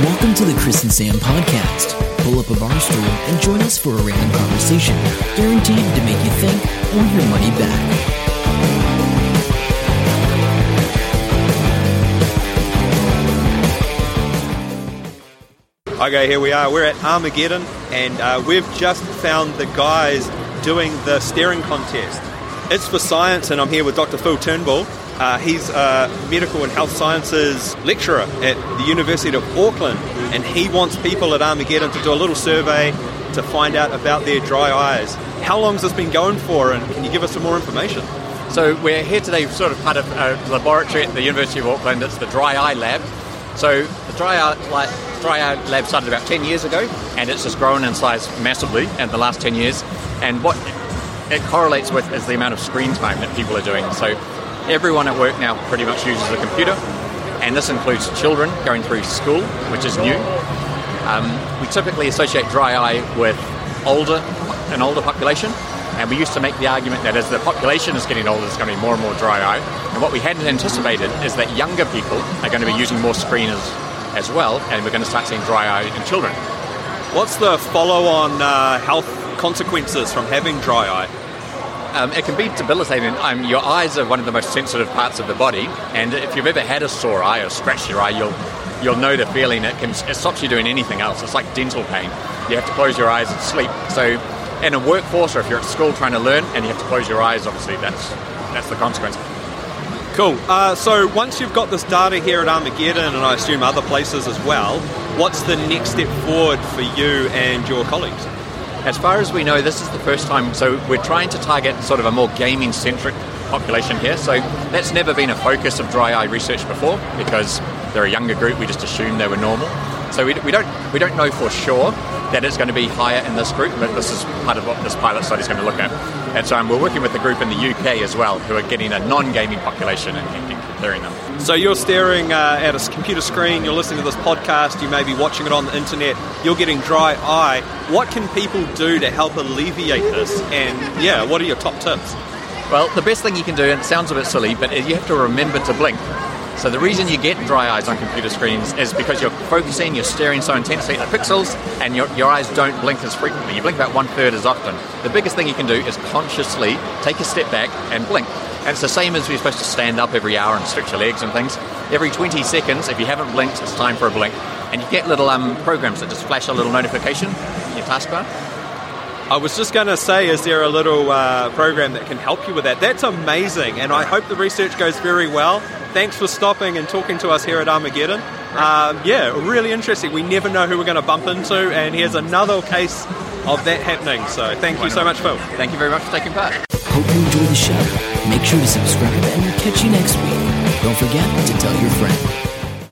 to the Chris and Sam podcast. Pull up a bar stool and join us for a random conversation, guaranteed to make you think or your money back. Okay, here we are. We're at Armageddon, and uh, we've just found the guys doing the staring contest. It's for science, and I'm here with Dr. Phil Turnbull. Uh, he's a medical and health sciences lecturer at the University of Auckland, and he wants people at Armageddon to do a little survey to find out about their dry eyes. How long has this been going for, and can you give us some more information? So we're here today, sort of part of a laboratory at the University of Auckland. It's the Dry Eye Lab. So the Dry Eye, like, dry eye Lab started about 10 years ago, and it's just grown in size massively in the last 10 years. And what it correlates with is the amount of screen time that people are doing. So everyone at work now pretty much uses a computer, and this includes children going through school, which is new. Um, we typically associate dry eye with older, an older population, and we used to make the argument that as the population is getting older, there's going to be more and more dry eye. And what we hadn't anticipated is that younger people are going to be using more screeners as well, and we're going to start seeing dry eye in children. What's the follow on uh, health consequences from having dry eye? Um, it can be debilitating. Um, your eyes are one of the most sensitive parts of the body, and if you've ever had a sore eye or scratched your eye, you'll you'll know the feeling. It can it stops you doing anything else. It's like dental pain. You have to close your eyes and sleep. So, in a workforce or if you're at school trying to learn and you have to close your eyes, obviously that's that's the consequence. Cool. Uh, so once you've got this data here at Armageddon, and I assume other places as well, what's the next step forward for you and your colleagues? As far as we know, this is the first time. So we're trying to target sort of a more gaming-centric population here. So that's never been a focus of dry eye research before because they're a younger group. We just assumed they were normal. So we, we don't we don't know for sure that it's going to be higher in this group, but this is part of what this pilot study is going to look at. And so um, we're working with the group in the UK as well, who are getting a non-gaming population and, and comparing them. So you're staring uh, at a computer screen, you're listening to this podcast, you may be watching it on the internet, you're getting dry eye. What can people do to help alleviate this? And yeah, what are your top tips? Well, the best thing you can do, and it sounds a bit silly, but you have to remember to blink. So the reason you get dry eyes on computer screens is because you're focusing, you're staring so intensely at the pixels, and your, your eyes don't blink as frequently. You blink about one third as often. The biggest thing you can do is consciously take a step back and blink. And it's the same as we're supposed to stand up every hour and stretch your legs and things. Every 20 seconds, if you haven't blinked, it's time for a blink. And you get little um, programs that just flash a little notification in your taskbar. I was just going to say, is there a little uh, program that can help you with that? That's amazing, and I hope the research goes very well. Thanks for stopping and talking to us here at Armageddon. Um, yeah, really interesting. We never know who we're going to bump into, and here's another case of that happening. So thank you so much, Phil. Thank you very much for taking part. Hope you enjoy the show. Make sure to subscribe and catch you next week. Don't forget to tell your friend.